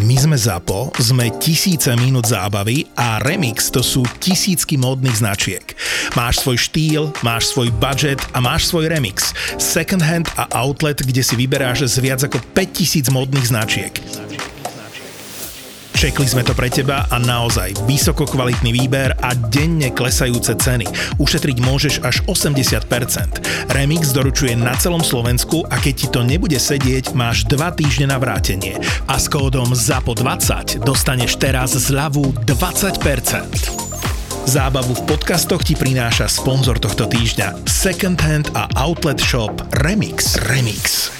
My sme ZAPO, sme tisíce minút zábavy a Remix to sú tisícky módnych značiek. Máš svoj štýl, máš svoj budget a máš svoj Remix. Second hand a outlet, kde si vyberáš z viac ako 5000 módnych značiek. Čekli sme to pre teba a naozaj vysoko kvalitný výber a denne klesajúce ceny. Ušetriť môžeš až 80%. Remix doručuje na celom Slovensku a keď ti to nebude sedieť, máš 2 týždne na vrátenie. A s kódom ZAPO20 dostaneš teraz zľavu 20%. Zábavu v podcastoch ti prináša sponzor tohto týždňa Second Hand a Outlet Shop Remix. Remix.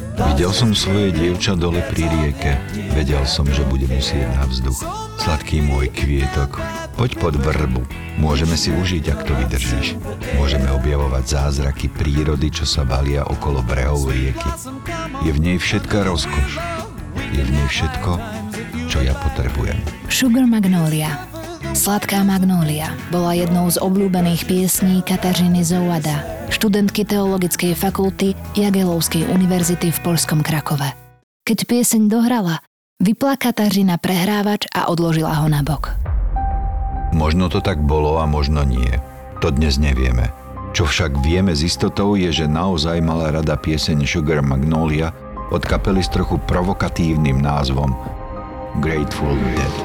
Videl som svoje dievča dole pri rieke. Vedel som, že bude musieť na vzduch. Sladký môj kvietok, poď pod vrbu. Môžeme si užiť, ak to vydržíš. Môžeme objavovať zázraky prírody, čo sa valia okolo brehov rieky. Je v nej všetká rozkoš. Je v nej všetko, čo ja potrebujem. Sugar Magnolia Sladká magnólia bola jednou z obľúbených piesní Katažiny Zouada, študentky Teologickej fakulty Jagelovskej univerzity v Polskom Krakove. Keď pieseň dohrala, vypla Katažina prehrávač a odložila ho na bok. Možno to tak bolo a možno nie. To dnes nevieme. Čo však vieme s istotou je, že naozaj mala rada pieseň Sugar Magnolia od kapely s trochu provokatívnym názvom Grateful Dead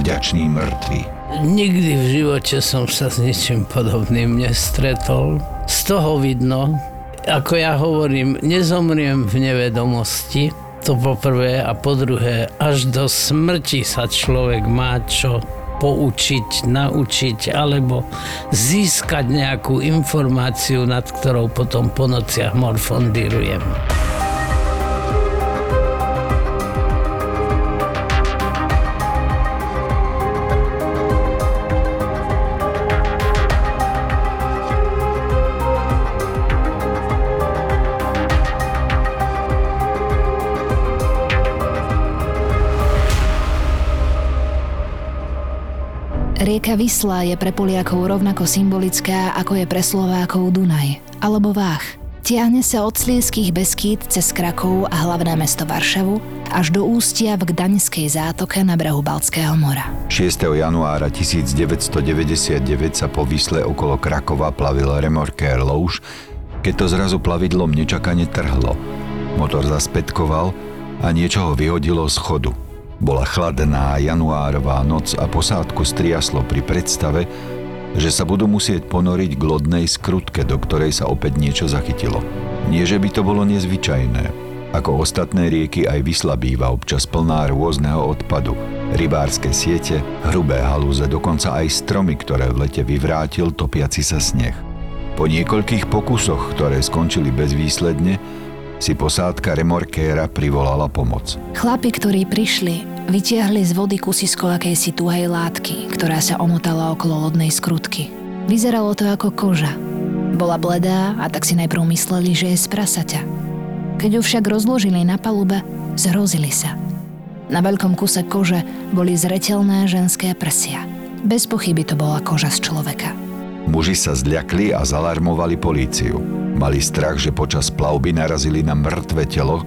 vďačný mŕtvy. Nikdy v živote som sa s ničím podobným nestretol. Z toho vidno, ako ja hovorím, nezomriem v nevedomosti, to po prvé a po druhé, až do smrti sa človek má čo poučiť, naučiť alebo získať nejakú informáciu, nad ktorou potom po nociach morfondírujem. Rieka Vysla je pre Poliakov rovnako symbolická, ako je pre Slovákov Dunaj alebo Vách. Tiahne sa od Slieských Beskýt cez Krakov a hlavné mesto Varšavu až do ústia v Gdaňskej zátoke na brehu Baltského mora. 6. januára 1999 sa po Vysle okolo Krakova plavil remorkér Louž, keď to zrazu plavidlom nečakane trhlo. Motor zaspätkoval a niečo ho vyhodilo z chodu – bola chladná januárová noc a posádku striaslo pri predstave, že sa budú musieť ponoriť k lodnej skrutke, do ktorej sa opäť niečo zachytilo. Nie, že by to bolo nezvyčajné. Ako ostatné rieky aj Vysla býva občas plná rôzneho odpadu. Rybárske siete, hrubé halúze, dokonca aj stromy, ktoré v lete vyvrátil topiaci sa sneh. Po niekoľkých pokusoch, ktoré skončili bezvýsledne, si posádka remorkéra privolala pomoc. Chlapi, ktorí prišli, vytiahli z vody z akejsi tuhej látky, ktorá sa omotala okolo lodnej skrutky. Vyzeralo to ako koža. Bola bledá a tak si najprv mysleli, že je z prasaťa. Keď ju však rozložili na palube, zhrozili sa. Na veľkom kuse kože boli zretelné ženské prsia. Bez pochyby to bola koža z človeka. Muži sa zľakli a zalarmovali políciu. Mali strach, že počas plavby narazili na mŕtve telo,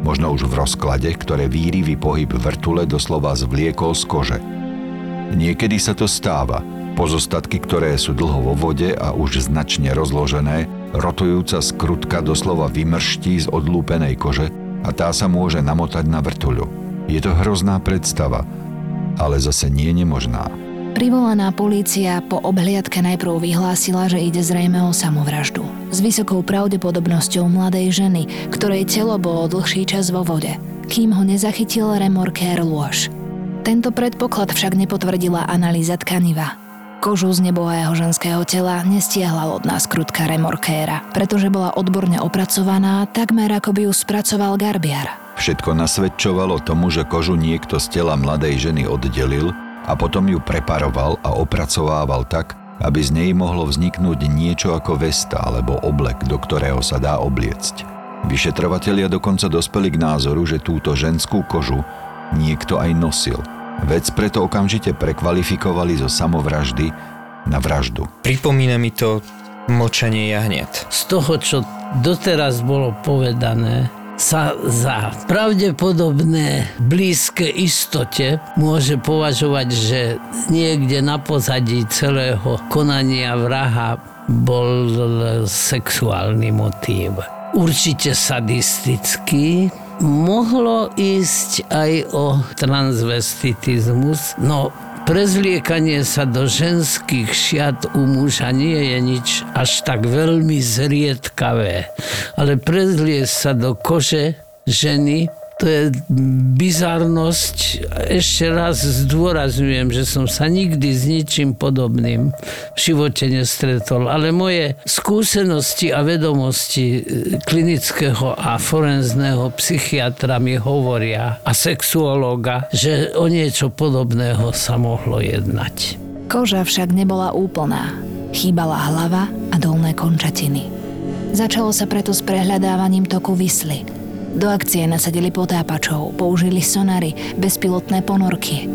možno už v rozklade, ktoré výrivý pohyb vrtule doslova zvliekol z kože. Niekedy sa to stáva. Pozostatky, ktoré sú dlho vo vode a už značne rozložené, rotujúca skrutka doslova vymrští z odlúpenej kože a tá sa môže namotať na vrtuľu. Je to hrozná predstava, ale zase nie nemožná. Privolaná polícia po obhliadke najprv vyhlásila, že ide zrejme o samovraždu. S vysokou pravdepodobnosťou mladej ženy, ktorej telo bolo dlhší čas vo vode, kým ho nezachytil remorkér lôž. Tento predpoklad však nepotvrdila analýza tkaniva. Kožu z nebohého ženského tela nestiahla lodná skrutka remorkéra, pretože bola odborne opracovaná, takmer ako by ju spracoval garbiar. Všetko nasvedčovalo tomu, že kožu niekto z tela mladej ženy oddelil a potom ju preparoval a opracovával tak, aby z nej mohlo vzniknúť niečo ako vesta alebo oblek, do ktorého sa dá obliecť. Vyšetrovatelia dokonca dospeli k názoru, že túto ženskú kožu niekto aj nosil. Vec preto okamžite prekvalifikovali zo samovraždy na vraždu. Pripomína mi to mlčanie jahniat. Z toho, čo doteraz bolo povedané, sa za pravdepodobné blízke istote môže považovať, že niekde na pozadí celého konania vraha bol sexuálny motív. Určite sadistický, mohlo ísť aj o transvestitizmus, no prezliekanie sa do ženských šiat u muža nie je nič až tak veľmi zriedkavé. Ale prezliesť sa do kože ženy to je bizarnosť. Ešte raz zdôrazňujem, že som sa nikdy s ničím podobným v živote nestretol, ale moje skúsenosti a vedomosti klinického a forenzného psychiatra mi hovoria a sexuológa, že o niečo podobného sa mohlo jednať. Koža však nebola úplná. Chýbala hlava a dolné končatiny. Začalo sa preto s prehľadávaním toku vysly – do akcie nasadili potápačov, použili sonary, bezpilotné ponorky.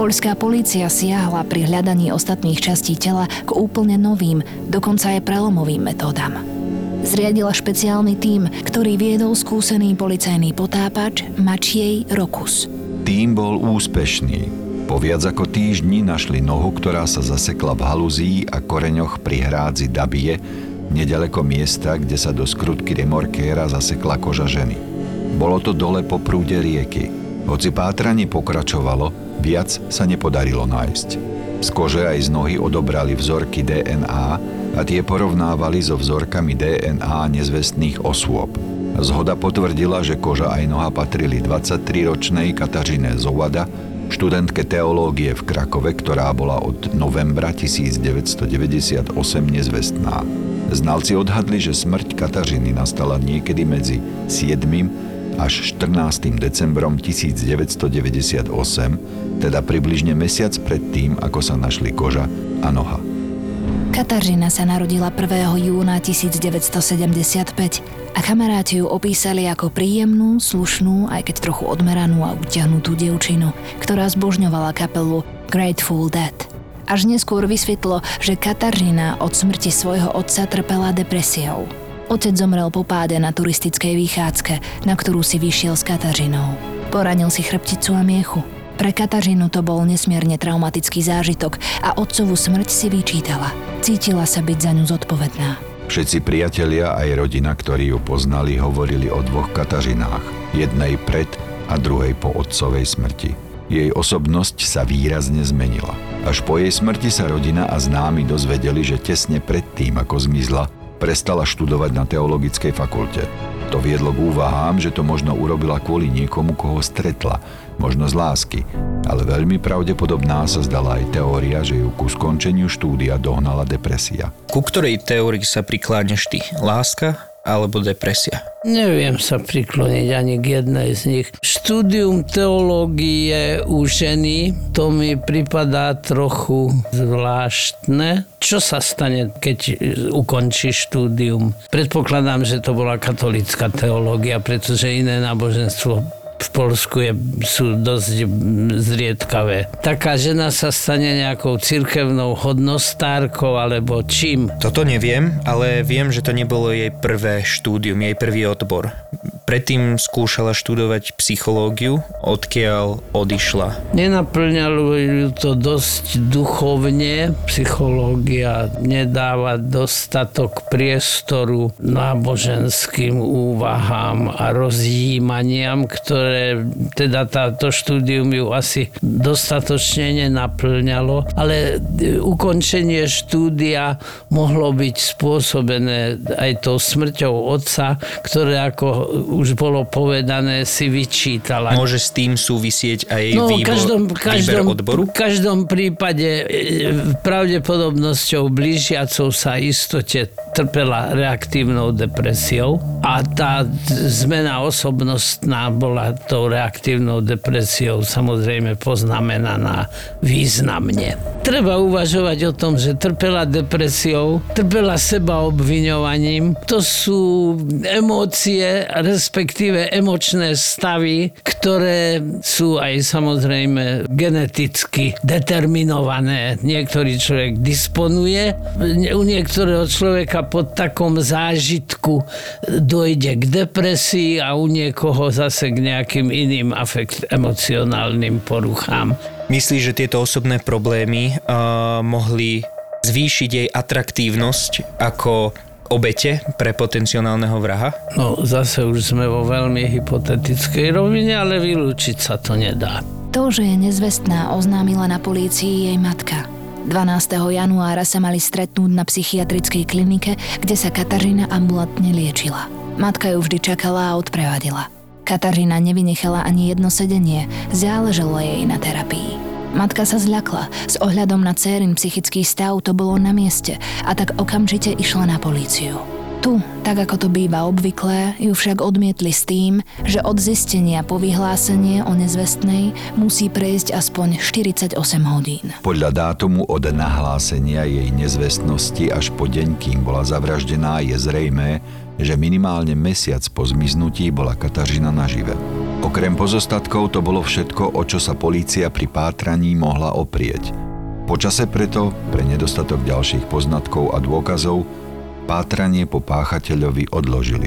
Poľská polícia siahla pri hľadaní ostatných častí tela k úplne novým, dokonca aj prelomovým metódam. Zriadila špeciálny tím, ktorý viedol skúsený policajný potápač Mačiej Rokus. Tým bol úspešný. Po viac ako týždni našli nohu, ktorá sa zasekla v haluzí a koreňoch pri hrádzi Dabie, nedaleko miesta, kde sa do skrutky remorkéra zasekla koža ženy. Bolo to dole po prúde rieky. Hoci pátranie pokračovalo, viac sa nepodarilo nájsť. Z kože aj z nohy odobrali vzorky DNA a tie porovnávali so vzorkami DNA nezvestných osôb. Zhoda potvrdila, že koža aj noha patrili 23-ročnej Katažine Zovada, študentke teológie v Krakove, ktorá bola od novembra 1998 nezvestná. Znalci odhadli, že smrť Katažiny nastala niekedy medzi 7 až 14. decembrom 1998, teda približne mesiac pred tým, ako sa našli koža a noha. Katažina sa narodila 1. júna 1975 a kamaráti ju opísali ako príjemnú, slušnú, aj keď trochu odmeranú a utiahnutú dievčinu, ktorá zbožňovala kapelu Grateful Dead. Až neskôr vysvetlo, že Katažina od smrti svojho otca trpela depresiou. Otec zomrel po páde na turistickej výchádzke, na ktorú si vyšiel s Katažinou. Poranil si chrbticu a miechu. Pre Katažinu to bol nesmierne traumatický zážitok a otcovú smrť si vyčítala. Cítila sa byť za ňu zodpovedná. Všetci priatelia aj rodina, ktorí ju poznali, hovorili o dvoch Katažinách. Jednej pred a druhej po otcovej smrti. Jej osobnosť sa výrazne zmenila. Až po jej smrti sa rodina a známi dozvedeli, že tesne pred tým, ako zmizla, prestala študovať na teologickej fakulte. To viedlo k úvahám, že to možno urobila kvôli niekomu, koho stretla, možno z lásky, ale veľmi pravdepodobná sa zdala aj teória, že ju ku skončeniu štúdia dohnala depresia. Ku ktorej teórii sa prikláňaš ty? Láska alebo depresia? Neviem sa prikloniť ani k jednej z nich. Štúdium teológie u ženy, to mi pripadá trochu zvláštne. Čo sa stane, keď ukončí štúdium? Predpokladám, že to bola katolická teológia, pretože iné náboženstvo v Polsku je, sú dosť zriedkavé. Taká žena sa stane nejakou cirkevnou hodnostárkou alebo čím? Toto neviem, ale viem, že to nebolo jej prvé štúdium, jej prvý odbor. Predtým skúšala študovať psychológiu, odkiaľ odišla. Nenaplňalo ju to dosť duchovne. Psychológia nedáva dostatok priestoru náboženským úvahám a rozjímaniam, ktoré teda táto štúdium ju asi dostatočne nenaplňalo, ale ukončenie štúdia mohlo byť spôsobené aj tou smrťou otca, ktoré ako už bolo povedané, si vyčítala. Môže s tým súvisieť aj no, výbor, každom, každom, výber odboru? V každom prípade e, pravdepodobnosťou blížiacou sa istote trpela reaktívnou depresiou a tá zmena osobnostná bola tou reaktívnou depresiou samozrejme poznamenaná významne. Treba uvažovať o tom, že trpela depresiou, trpela seba obviňovaním. To sú emócie, respektíve emočné stavy, ktoré sú aj samozrejme geneticky determinované. Niektorý človek disponuje, u niektorého človeka po takom zážitku dojde k depresii a u niekoho zase k nejakým iným afekt, emocionálnym poruchám. Myslíš, že tieto osobné problémy uh, mohli zvýšiť jej atraktívnosť ako obete pre potenciálneho vraha? No zase už sme vo veľmi hypotetickej rovine, ale vylúčiť sa to nedá. To, že je nezvestná, oznámila na polícii jej matka. 12. januára sa mali stretnúť na psychiatrickej klinike, kde sa Katarína ambulantne liečila. Matka ju vždy čakala a odprevadila. Katarína nevynechala ani jedno sedenie, záleželo jej na terapii. Matka sa zľakla. S ohľadom na cérin psychický stav to bolo na mieste a tak okamžite išla na políciu. Tu, tak ako to býva obvyklé, ju však odmietli s tým, že od zistenia po vyhlásenie o nezvestnej musí prejsť aspoň 48 hodín. Podľa dátumu od nahlásenia jej nezvestnosti až po deň, kým bola zavraždená, je zrejmé, že minimálne mesiac po zmiznutí bola Katažina nažive. Okrem pozostatkov to bolo všetko, o čo sa polícia pri pátraní mohla oprieť. Počase preto, pre nedostatok ďalších poznatkov a dôkazov, pátranie po páchateľovi odložili.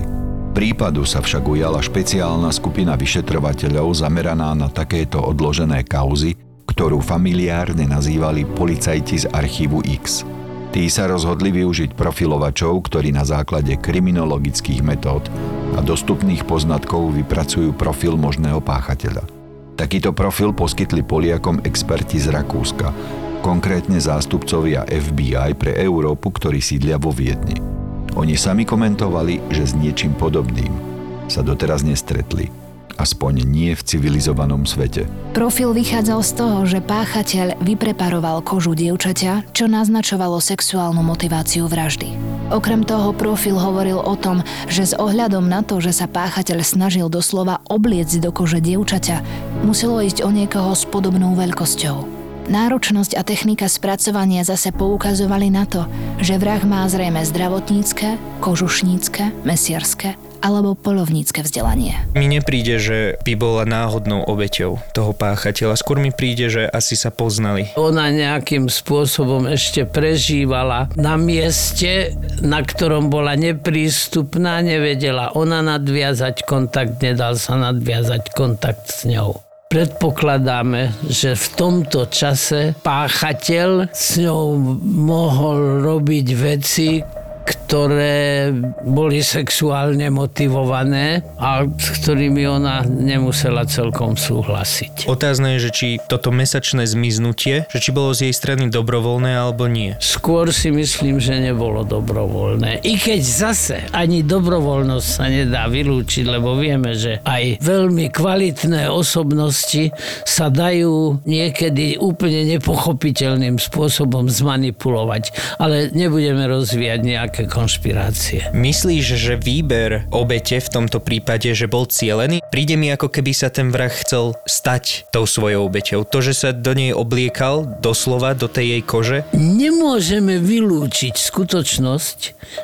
Prípadu sa však ujala špeciálna skupina vyšetrovateľov zameraná na takéto odložené kauzy, ktorú familiárne nazývali policajti z archívu X. Tí sa rozhodli využiť profilovačov, ktorí na základe kriminologických metód a dostupných poznatkov vypracujú profil možného páchateľa. Takýto profil poskytli Poliakom experti z Rakúska, konkrétne zástupcovia FBI pre Európu, ktorí sídlia vo Viedni. Oni sami komentovali, že s niečím podobným sa doteraz nestretli aspoň nie v civilizovanom svete. Profil vychádzal z toho, že páchateľ vypreparoval kožu dievčaťa, čo naznačovalo sexuálnu motiváciu vraždy. Okrem toho profil hovoril o tom, že s ohľadom na to, že sa páchateľ snažil doslova obliecť do kože dievčaťa, muselo ísť o niekoho s podobnou veľkosťou. Náročnosť a technika spracovania zase poukazovali na to, že vrah má zrejme zdravotnícke, kožušnícke, mesierské alebo polovnícke vzdelanie. Mi nepríde, že by bola náhodnou obeťou toho páchateľa. Skôr mi príde, že asi sa poznali. Ona nejakým spôsobom ešte prežívala na mieste, na ktorom bola neprístupná, nevedela ona nadviazať kontakt, nedal sa nadviazať kontakt s ňou. Predpokladáme, že v tomto čase páchateľ s ňou mohol robiť veci, ktoré boli sexuálne motivované a s ktorými ona nemusela celkom súhlasiť. Otázne je, že či toto mesačné zmiznutie, že či bolo z jej strany dobrovoľné alebo nie. Skôr si myslím, že nebolo dobrovoľné. I keď zase ani dobrovoľnosť sa nedá vylúčiť, lebo vieme, že aj veľmi kvalitné osobnosti sa dajú niekedy úplne nepochopiteľným spôsobom zmanipulovať. Ale nebudeme rozvíjať nejaké nejaké konšpirácie. Myslíš, že výber obete v tomto prípade, že bol cielený? Príde mi ako keby sa ten vrah chcel stať tou svojou obeťou. To, že sa do nej obliekal doslova do tej jej kože? Nemôžeme vylúčiť skutočnosť,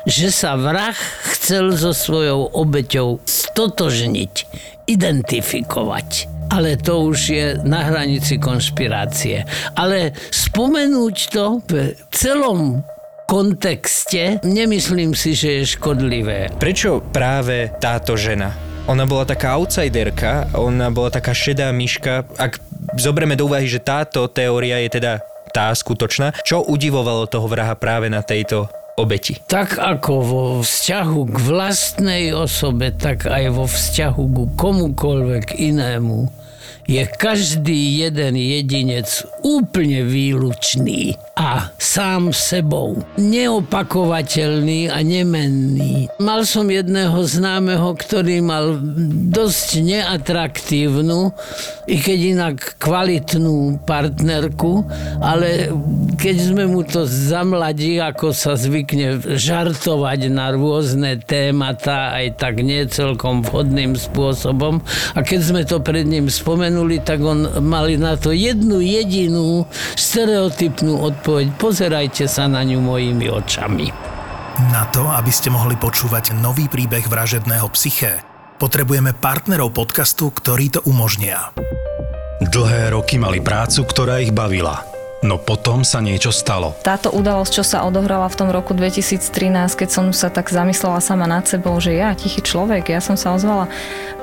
že sa vrah chcel so svojou obeťou stotožniť, identifikovať ale to už je na hranici konšpirácie. Ale spomenúť to v celom kontexte nemyslím si, že je škodlivé. Prečo práve táto žena? Ona bola taká outsiderka, ona bola taká šedá myška. Ak zoberieme do úvahy, že táto teória je teda tá skutočná, čo udivovalo toho vraha práve na tejto obeti? Tak ako vo vzťahu k vlastnej osobe, tak aj vo vzťahu ku komukoľvek inému je každý jeden jedinec úplne výlučný. A sám sebou. Neopakovateľný a nemenný. Mal som jedného známeho, ktorý mal dosť neatraktívnu, i keď inak kvalitnú partnerku, ale keď sme mu to zamladí, ako sa zvykne žartovať na rôzne témata, aj tak nie celkom vhodným spôsobom. A keď sme to pred ním spomenuli, tak on mali na to jednu jedinú stereotypnú odpoveď. Pozerajte sa na ňu mojimi očami. Na to, aby ste mohli počúvať nový príbeh vražedného psyché, potrebujeme partnerov podcastu, ktorí to umožnia. Dlhé roky mali prácu, ktorá ich bavila. No potom sa niečo stalo. Táto udalosť, čo sa odohrala v tom roku 2013, keď som sa tak zamyslela sama nad sebou, že ja, tichý človek, ja som sa ozvala,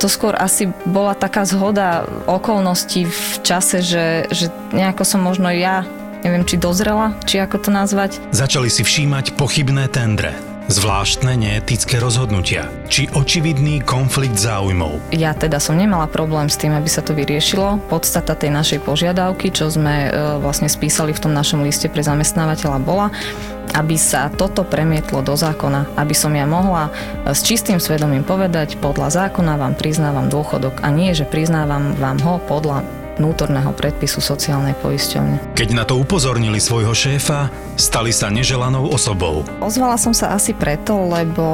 to skôr asi bola taká zhoda okolností v čase, že, že nejako som možno ja neviem, či dozrela, či ako to nazvať. Začali si všímať pochybné tendre zvláštne neetické rozhodnutia či očividný konflikt záujmov. Ja teda som nemala problém s tým, aby sa to vyriešilo. Podstata tej našej požiadavky, čo sme e, vlastne spísali v tom našom liste pre zamestnávateľa bola, aby sa toto premietlo do zákona, aby som ja mohla e, s čistým svedomím povedať, podľa zákona vám priznávam dôchodok a nie, že priznávam vám ho podľa vnútorného predpisu sociálnej poisťovne. Keď na to upozornili svojho šéfa, stali sa neželanou osobou. Ozvala som sa asi preto, lebo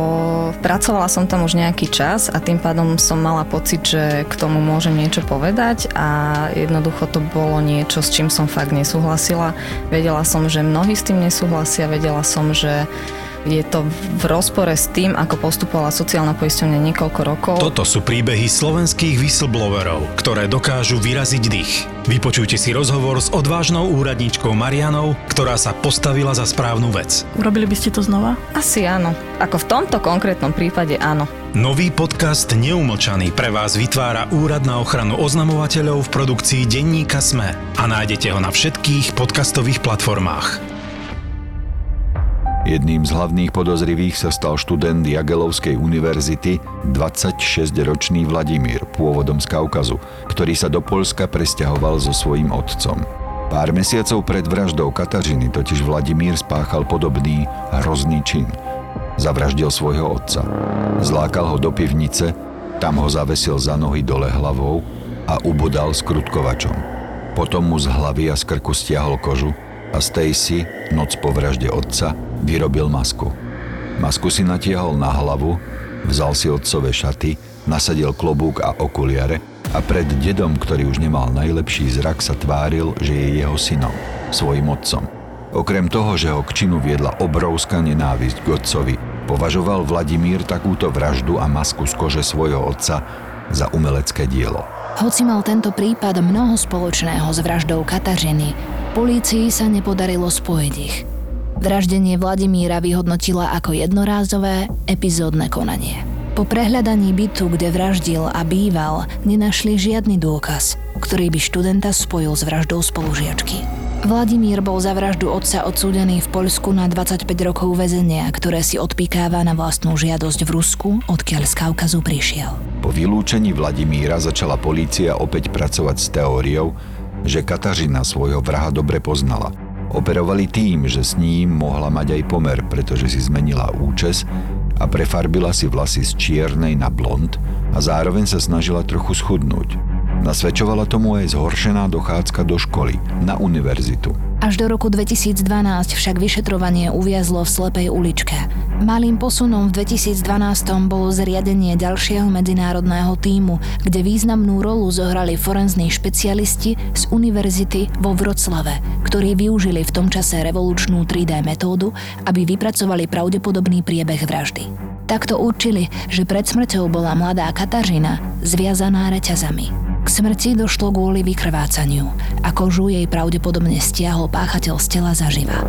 pracovala som tam už nejaký čas a tým pádom som mala pocit, že k tomu môže niečo povedať a jednoducho to bolo niečo, s čím som fakt nesúhlasila. Vedela som, že mnohí s tým nesúhlasia, vedela som, že je to v rozpore s tým, ako postupovala sociálna poisťovňa niekoľko rokov. Toto sú príbehy slovenských whistleblowerov, ktoré dokážu vyraziť dých. Vypočujte si rozhovor s odvážnou úradničkou Marianou, ktorá sa postavila za správnu vec. Urobili by ste to znova? Asi áno. Ako v tomto konkrétnom prípade áno. Nový podcast Neumlčaný pre vás vytvára Úrad na ochranu oznamovateľov v produkcii denníka SME a nájdete ho na všetkých podcastových platformách. Jedným z hlavných podozrivých sa stal študent Jagelovskej univerzity, 26-ročný Vladimír, pôvodom z Kaukazu, ktorý sa do Polska presťahoval so svojím otcom. Pár mesiacov pred vraždou Katažiny totiž Vladimír spáchal podobný hrozný čin. Zavraždil svojho otca. Zlákal ho do pivnice, tam ho zavesil za nohy dole hlavou a ubodal skrutkovačom. Potom mu z hlavy a z krku stiahol kožu a Stacy, noc po vražde otca, vyrobil masku. Masku si natiahol na hlavu, vzal si otcové šaty, nasadil klobúk a okuliare a pred dedom, ktorý už nemal najlepší zrak, sa tváril, že je jeho synom, svojim otcom. Okrem toho, že ho k činu viedla obrovská nenávisť k otcovi, považoval Vladimír takúto vraždu a masku z kože svojho otca za umelecké dielo. Hoci mal tento prípad mnoho spoločného s vraždou Katažiny, Polícii sa nepodarilo spojiť ich. Vraždenie Vladimíra vyhodnotila ako jednorázové, epizódne konanie. Po prehľadaní bytu, kde vraždil a býval, nenašli žiadny dôkaz, ktorý by študenta spojil s vraždou spolužiačky. Vladimír bol za vraždu otca odsúdený v Poľsku na 25 rokov väzenia, ktoré si odpikáva na vlastnú žiadosť v Rusku, odkiaľ z Kaukazu prišiel. Po vylúčení Vladimíra začala polícia opäť pracovať s teóriou, že Katažina svojho vraha dobre poznala. Operovali tým, že s ním mohla mať aj pomer, pretože si zmenila účes a prefarbila si vlasy z čiernej na blond a zároveň sa snažila trochu schudnúť. Nasvedčovala tomu aj zhoršená dochádzka do školy, na univerzitu. Až do roku 2012 však vyšetrovanie uviazlo v slepej uličke. Malým posunom v 2012 bolo zriadenie ďalšieho medzinárodného týmu, kde významnú rolu zohrali forenzní špecialisti z univerzity vo Vroclave, ktorí využili v tom čase revolučnú 3D metódu, aby vypracovali pravdepodobný priebeh vraždy. Takto určili, že pred smrťou bola mladá Katažina zviazaná reťazami. K smrti došlo kvôli vykrvácaniu a kožu jej pravdepodobne stiahol páchateľ z tela zaživa.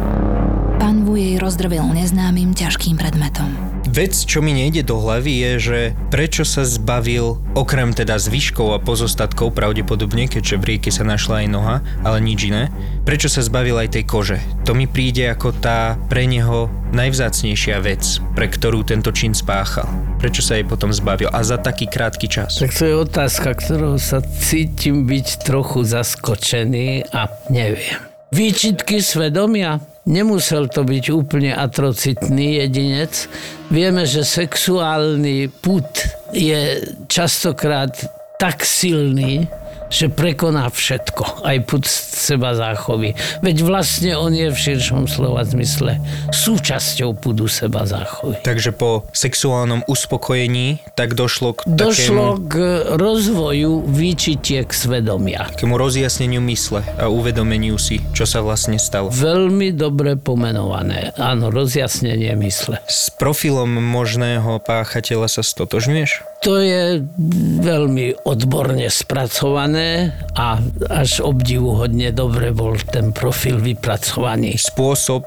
Panvu jej rozdrvil neznámym ťažkým predmetom. Vec, čo mi nejde do hlavy, je, že prečo sa zbavil, okrem teda zvyškov a pozostatkov pravdepodobne, keďže v rieke sa našla aj noha, ale nič iné, prečo sa zbavil aj tej kože. To mi príde ako tá pre neho najvzácnejšia vec, pre ktorú tento čin spáchal. Prečo sa jej potom zbavil a za taký krátky čas? Tak to je otázka, ktorou sa cítim byť trochu zaskočený a neviem. Výčitky svedomia? Nemusel to byť úplne atrocitný jedinec. Vieme, že sexuálny put je častokrát tak silný, že prekoná všetko, aj put seba záchovy. Veď vlastne on je v širšom slova zmysle súčasťou pudu seba záchovy. Takže po sexuálnom uspokojení tak došlo k Došlo takému, k rozvoju výčitiek svedomia. takému rozjasneniu mysle a uvedomeniu si, čo sa vlastne stalo. Veľmi dobre pomenované. Áno, rozjasnenie mysle. S profilom možného páchateľa sa stotožňuješ? To je veľmi odborne spracované a až obdivuhodne dobre bol ten profil vypracovaný. Spôsob,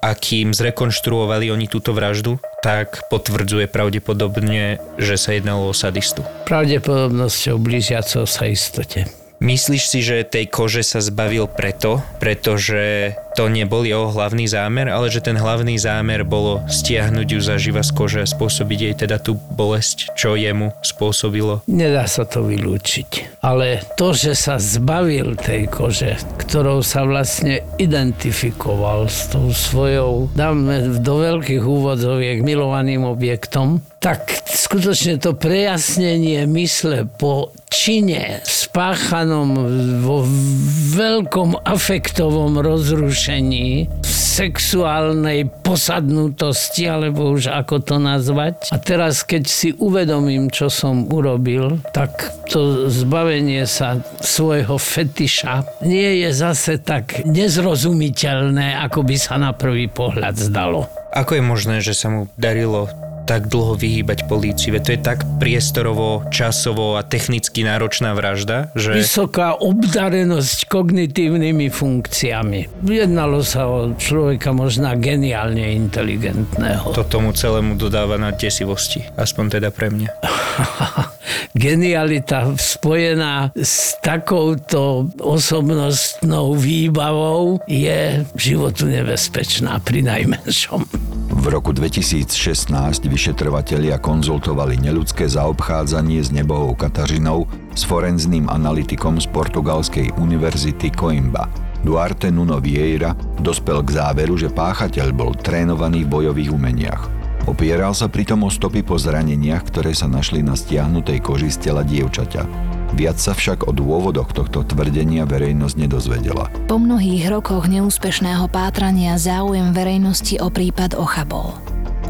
akým zrekonštruovali oni túto vraždu, tak potvrdzuje pravdepodobne, že sa jednalo o sadistu. Pravdepodobnosťou blížiacou sa istote. Myslíš si, že tej kože sa zbavil preto, pretože to nebol jeho hlavný zámer, ale že ten hlavný zámer bolo stiahnuť ju zaživa z kože a spôsobiť jej teda tú bolesť, čo jemu spôsobilo? Nedá sa to vylúčiť. Ale to, že sa zbavil tej kože, ktorou sa vlastne identifikoval s tou svojou, dáme do veľkých úvodzoviek, milovaným objektom, tak skutočne to prejasnenie mysle po čine spáchanom vo veľkom afektovom rozrušení, sexuálnej posadnutosti, alebo už ako to nazvať. A teraz, keď si uvedomím, čo som urobil, tak to zbavenie sa svojho fetiša nie je zase tak nezrozumiteľné, ako by sa na prvý pohľad zdalo. Ako je možné, že sa mu darilo tak dlho vyhýbať polícii? Veď to je tak priestorovo, časovo a technicky náročná vražda, že... Vysoká obdarenosť kognitívnymi funkciami. Jednalo sa o človeka možná geniálne inteligentného. To tomu celému dodáva na desivosti. Aspoň teda pre mňa. Genialita spojená s takouto osobnostnou výbavou je životu nebezpečná pri najmenšom. V roku 2016 vyšetrovatelia konzultovali neľudské zaobchádzanie s nebohou Katažinou s forenzným analytikom z portugalskej univerzity Coimbra. Duarte Nuno Vieira dospel k záveru, že páchateľ bol trénovaný v bojových umeniach. Opieral sa pritom o stopy po zraneniach, ktoré sa našli na stiahnutej koži z tela dievčaťa. Viac sa však o dôvodoch tohto tvrdenia verejnosť nedozvedela. Po mnohých rokoch neúspešného pátrania záujem verejnosti o prípad ochabol.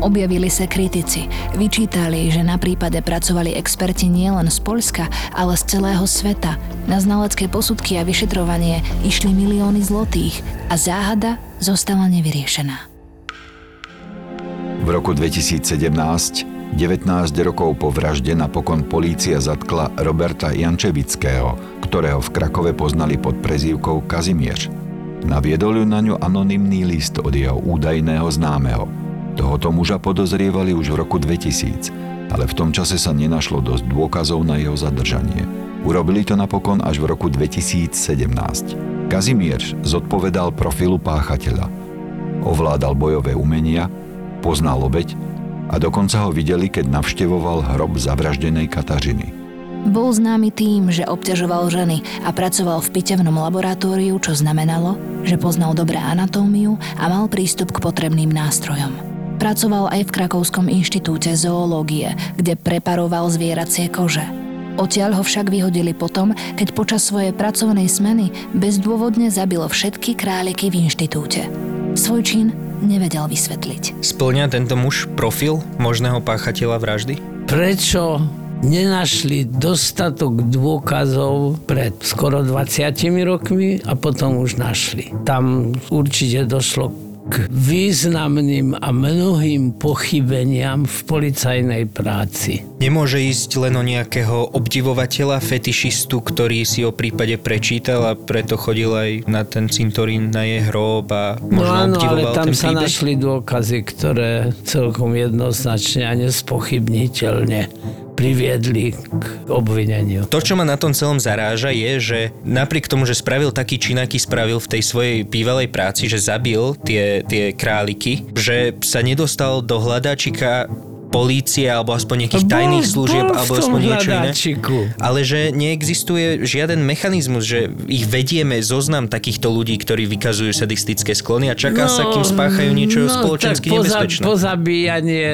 Objavili sa kritici, vyčítali, že na prípade pracovali experti nielen z Polska, ale z celého sveta. Na znalecké posudky a vyšetrovanie išli milióny zlotých a záhada zostala nevyriešená. V roku 2017, 19 rokov po vražde, napokon polícia zatkla Roberta Jančevického, ktorého v Krakove poznali pod prezývkou Kazimierz. Naviedol ju na ňu anonymný list od jeho údajného známeho. Tohoto muža podozrievali už v roku 2000, ale v tom čase sa nenašlo dosť dôkazov na jeho zadržanie. Urobili to napokon až v roku 2017. Kazimierz zodpovedal profilu páchateľa. Ovládal bojové umenia, poznal obeď a dokonca ho videli, keď navštevoval hrob zavraždenej Katažiny. Bol známy tým, že obťažoval ženy a pracoval v pitevnom laboratóriu, čo znamenalo, že poznal dobré anatómiu a mal prístup k potrebným nástrojom. Pracoval aj v Krakovskom inštitúte zoológie, kde preparoval zvieracie kože. Odtiaľ ho však vyhodili potom, keď počas svojej pracovnej smeny bezdôvodne zabil všetky králiky v inštitúte. Svoj čin nevedel vysvetliť. Splňa tento muž profil možného páchateľa vraždy? Prečo nenašli dostatok dôkazov pred skoro 20 rokmi a potom už našli. Tam určite došlo k významným a mnohým pochybeniam v policajnej práci. Nemôže ísť len o nejakého obdivovateľa, fetišistu, ktorý si o prípade prečítal a preto chodil aj na ten cintorín, na jej hrob a No možno áno, ale tam sa príbeh? našli dôkazy, ktoré celkom jednoznačne a nespochybniteľne priviedli k obvineniu. To, čo ma na tom celom zaráža, je, že napriek tomu, že spravil taký čin, aký spravil v tej svojej bývalej práci, že zabil tie, tie králiky, že sa nedostal do hľadačika polície alebo aspoň nejakých Bol- tajných služieb bol alebo aspoň niečo iné. hľadáčiku. Ale že neexistuje žiaden mechanizmus, že ich vedieme zoznam takýchto ľudí, ktorí vykazujú sadistické sklony a čaká sa, kým spáchajú niečo spoločensky No, tak poza, nebezpečné. Pozabíjanie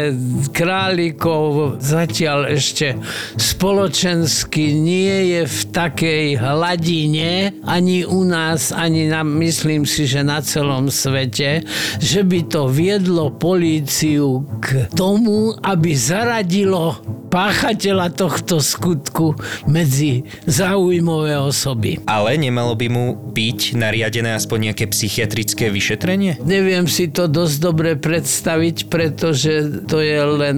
králikov zatiaľ ešte spoločensky nie je v takej hladine ani u nás, ani na, myslím si, že na celom svete, že by to viedlo políciu k tomu, aby zaradilo páchateľa tohto skutku medzi záujmové osoby. Ale nemalo by mu byť nariadené aspoň nejaké psychiatrické vyšetrenie? Neviem si to dosť dobre predstaviť, pretože to je len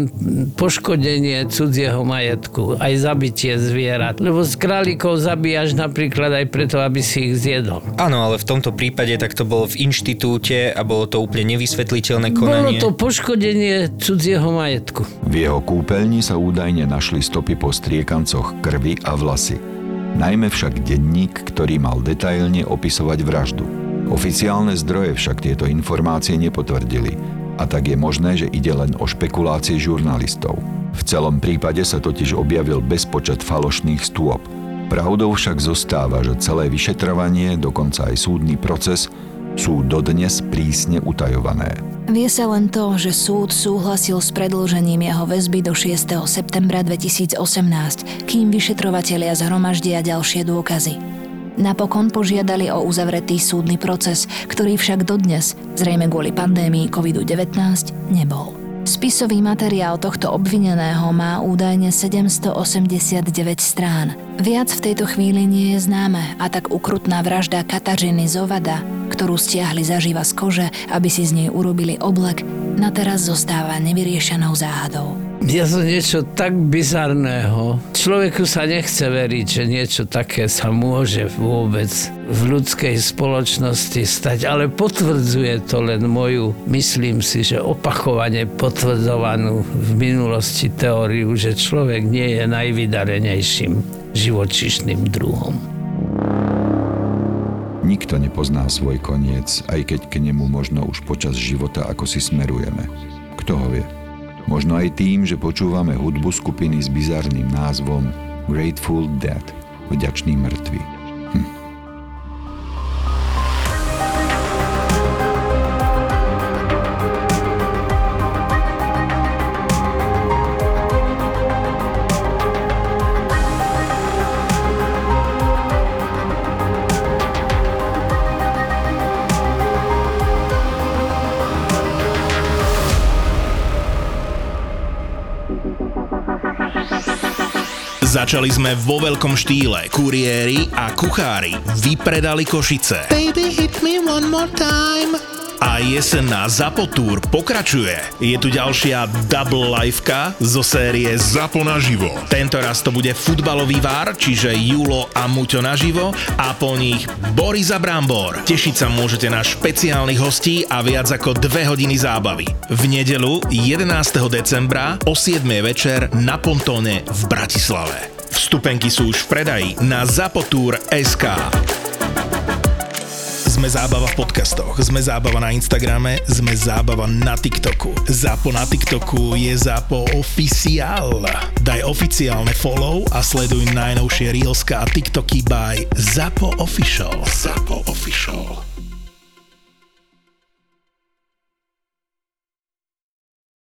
poškodenie cudzieho majetku, aj zabitie zvierat. Lebo z králikov zabíjaš napríklad aj preto, aby si ich zjedol. Áno, ale v tomto prípade tak to bolo v inštitúte a bolo to úplne nevysvetliteľné Bolo konanie. to poškodenie cudzieho majetku. V jeho kúpeľni sa údajne našli stopy po striekancoch krvi a vlasy. Najmä však denník, ktorý mal detailne opisovať vraždu. Oficiálne zdroje však tieto informácie nepotvrdili a tak je možné, že ide len o špekulácie žurnalistov. V celom prípade sa totiž objavil bezpočet falošných stôp. Pravdou však zostáva, že celé vyšetrovanie, dokonca aj súdny proces, sú dodnes prísne utajované. Vie sa len to, že súd súhlasil s predĺžením jeho väzby do 6. septembra 2018, kým vyšetrovatelia zhromaždia ďalšie dôkazy. Napokon požiadali o uzavretý súdny proces, ktorý však dodnes, zrejme kvôli pandémii COVID-19, nebol. Spisový materiál tohto obvineného má údajne 789 strán. Viac v tejto chvíli nie je známe a tak ukrutná vražda Katažiny Zovada, ktorú stiahli zaživa z kože, aby si z nej urobili oblek, na teraz zostáva nevyriešenou záhadou. Je to niečo tak bizarného. Človeku sa nechce veriť, že niečo také sa môže vôbec v ľudskej spoločnosti stať, ale potvrdzuje to len moju, myslím si, že opakovane potvrdzovanú v minulosti teóriu, že človek nie je najvydarenejším živočišným druhom. Nikto nepozná svoj koniec, aj keď k nemu možno už počas života ako si smerujeme. Kto ho vie? Možno aj tým, že počúvame hudbu skupiny s bizarným názvom Grateful Dead, vďačný mŕtvy. Hm. Začali sme vo veľkom štýle. Kuriéri a kuchári vypredali Košice. Baby, hit me one more time. A jesenná Zapo Tour pokračuje. Je tu ďalšia double liveka zo série Zapo naživo. Tento raz to bude futbalový vár, čiže Julo a Muťo naživo a po nich Boris a Brambor. Tešiť sa môžete na špeciálnych hostí a viac ako dve hodiny zábavy. V nedelu 11. decembra o 7. večer na Pontóne v Bratislave. Vstupenky sú už v predaji na zapotur.sk. Sme zábava v podcastoch, sme zábava na Instagrame, sme zábava na TikToku. Zápo na TikToku je Zápo oficiál. Daj oficiálne follow a sleduj najnovšie Reelska a TikToky by Zapo Official. Zapo Official.